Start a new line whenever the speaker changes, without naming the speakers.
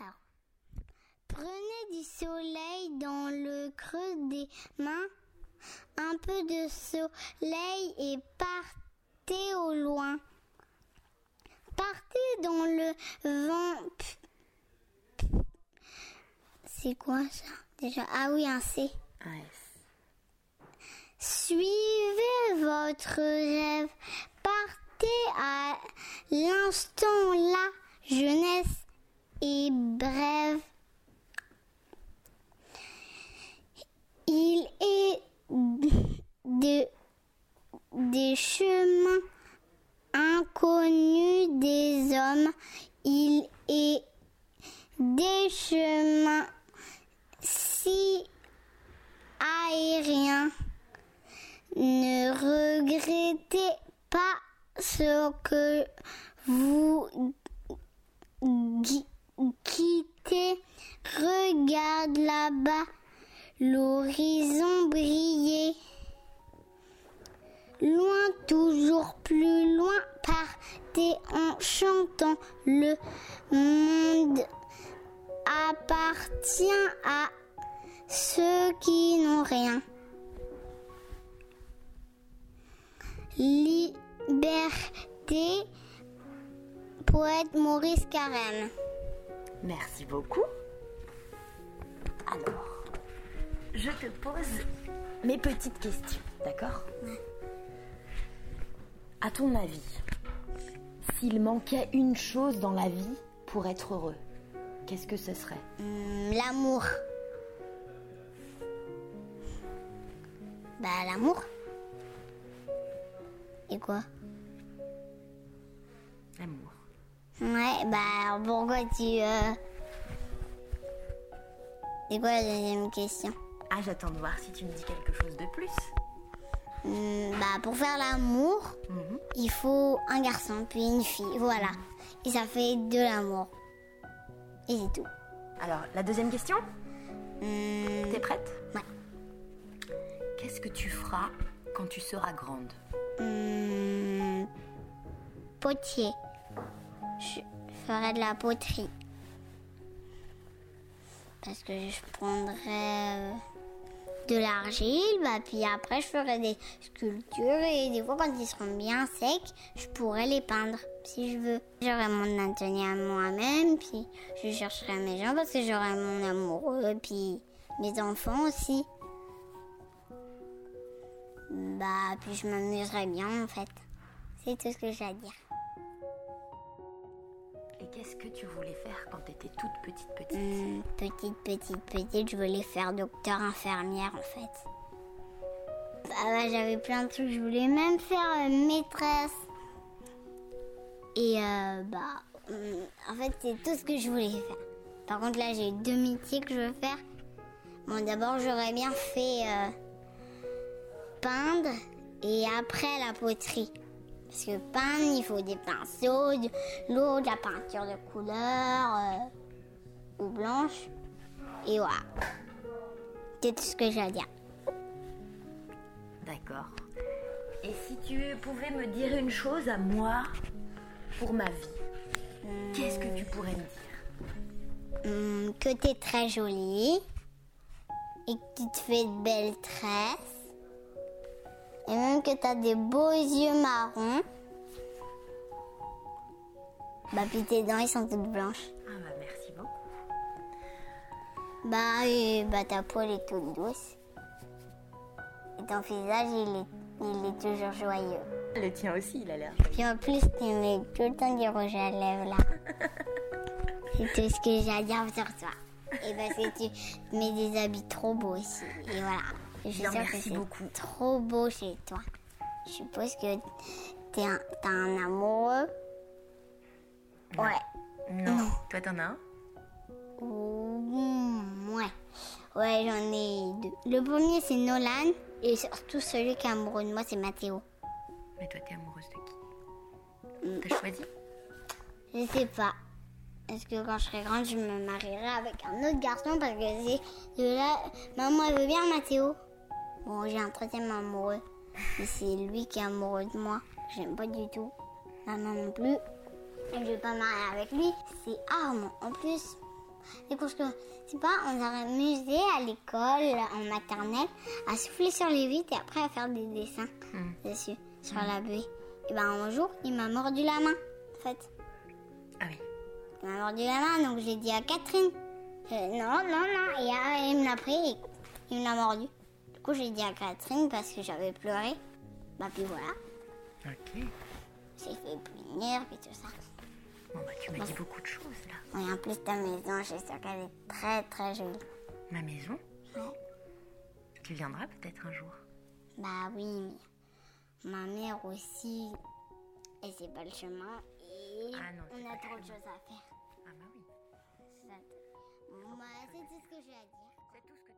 Alors, prenez du soleil dans le creux des mains, un peu de soleil et partez au loin. Partez dans le vent. C'est quoi ça? Déjà Ah oui, un C. Suivez votre rêve. Partez à l'instant la jeunesse est brève. Il est de, des chemins inconnus des hommes. Il est des chemins si aériens. Ne regrettez pas ce que vous quittez. Regarde là-bas l'horizon briller. Loin, toujours plus loin, partez en chantant. Le monde appartient à ceux qui n'ont rien. Liberté, poète Maurice Carême.
Merci beaucoup. Alors, je te pose mes petites questions, d'accord À ton avis, s'il manquait une chose dans la vie pour être heureux, qu'est-ce que ce serait
Hum, L'amour. Bah, l'amour. Et quoi?
L'amour.
Ouais, bah, pourquoi tu. Euh... C'est quoi la deuxième question?
Ah, j'attends de voir si tu me dis quelque chose de plus.
Hum, Bah, pour faire l'amour,
Mhm.
il faut un garçon puis une fille, voilà. Et ça fait de l'amour. Et c'est tout.
Alors, la deuxième question?
Hum,
T'es prête?
Ouais.
Qu'est-ce que tu feras quand tu seras grande?
Hum, potier. Je ferai de la poterie. Parce que je prendrai euh, de l'argile, bah, puis après je ferai des sculptures et des fois quand ils seront bien secs, je pourrai les peindre si je veux. J'aurai mon atelier à moi-même, puis je chercherai mes gens parce que j'aurai mon amoureux, puis mes enfants aussi. Bah, puis je m'amuserai bien en fait. C'est tout ce que j'ai à dire.
Qu'est-ce que tu voulais faire quand t'étais toute petite petite
Hum, petite, petite, petite, je voulais faire docteur infirmière en fait. Bah, j'avais plein de trucs, je voulais même faire euh, maîtresse. Et euh, bah, hum, en fait, c'est tout ce que je voulais faire. Par contre, là, j'ai deux métiers que je veux faire. Bon, d'abord, j'aurais bien fait euh, peindre et après la poterie. Parce que peindre, il faut des pinceaux, de l'eau, de la peinture de couleur euh, ou blanche. Et voilà. C'est tout ce que j'ai à dire.
D'accord. Et si tu pouvais me dire une chose à moi pour ma vie, qu'est-ce que tu pourrais me dire?
Hum, que t'es très jolie et que tu te fais de belles tresses. Et même que t'as des beaux yeux marrons. Bah, puis tes dents, ils sont toutes blanches.
Ah bah merci beaucoup.
Bah, et, bah ta peau, elle est toute douce. Et ton visage, il est, il est toujours joyeux.
Le tien aussi, il a l'air.
Puis en plus, tu mets tout le temps du rouge à lèvres là. C'est tout ce que j'ai à dire sur toi. Et parce que tu mets des habits trop beaux aussi. Et voilà. Je suis
Bien,
sûre que
merci beaucoup.
trop beau chez toi. Je suppose que t'es un, t'as un amoureux. Ouais.
Non. Toi t'en as un?
Ouh, ouais. Ouais, j'en ai deux. Le premier, c'est Nolan. Et surtout, celui qui est amoureux de moi, c'est Mathéo.
Mais toi t'es amoureuse de qui? T'as choisi?
Je sais pas. Est-ce que quand je serai grande, je me marierai avec un autre garçon parce que c'est de là. Maman, elle veut bien Mathéo. Bon, j'ai un troisième amoureux. Mais c'est lui qui est amoureux de moi. J'aime pas du tout. Maman non plus. Et je vais pas me marier avec lui. C'est Arme. En plus, des courses que c'est pas, on s'est amusé à l'école en maternelle à souffler sur les vitres et après à faire des dessins
Hmm.
dessus sur la buée. Et ben un jour, il m'a mordu la main, en fait.
Ah oui.
Il m'a mordu la main, donc j'ai dit à Catherine. euh, non, non, non. Et euh, il me l'a pris et il me l'a mordu. Coup, j'ai dit à Catherine parce que j'avais pleuré. Bah, puis voilà.
Ok.
J'ai fait punir, puis tout ça.
Bon, bah, tu m'as dit beaucoup de choses là.
Et en plus, ta maison, je suis sûre qu'elle est très, très jolie.
Ma maison
Ouais.
Tu viendras peut-être un jour.
Bah oui, mais ma mère aussi, elle sait pas le chemin. Et
Ah non, c'est
on a trop de choses à faire.
Ah bah oui.
C'est ça. Bon, bah, c'est tout ce que j'ai à dire.
C'est tout ce que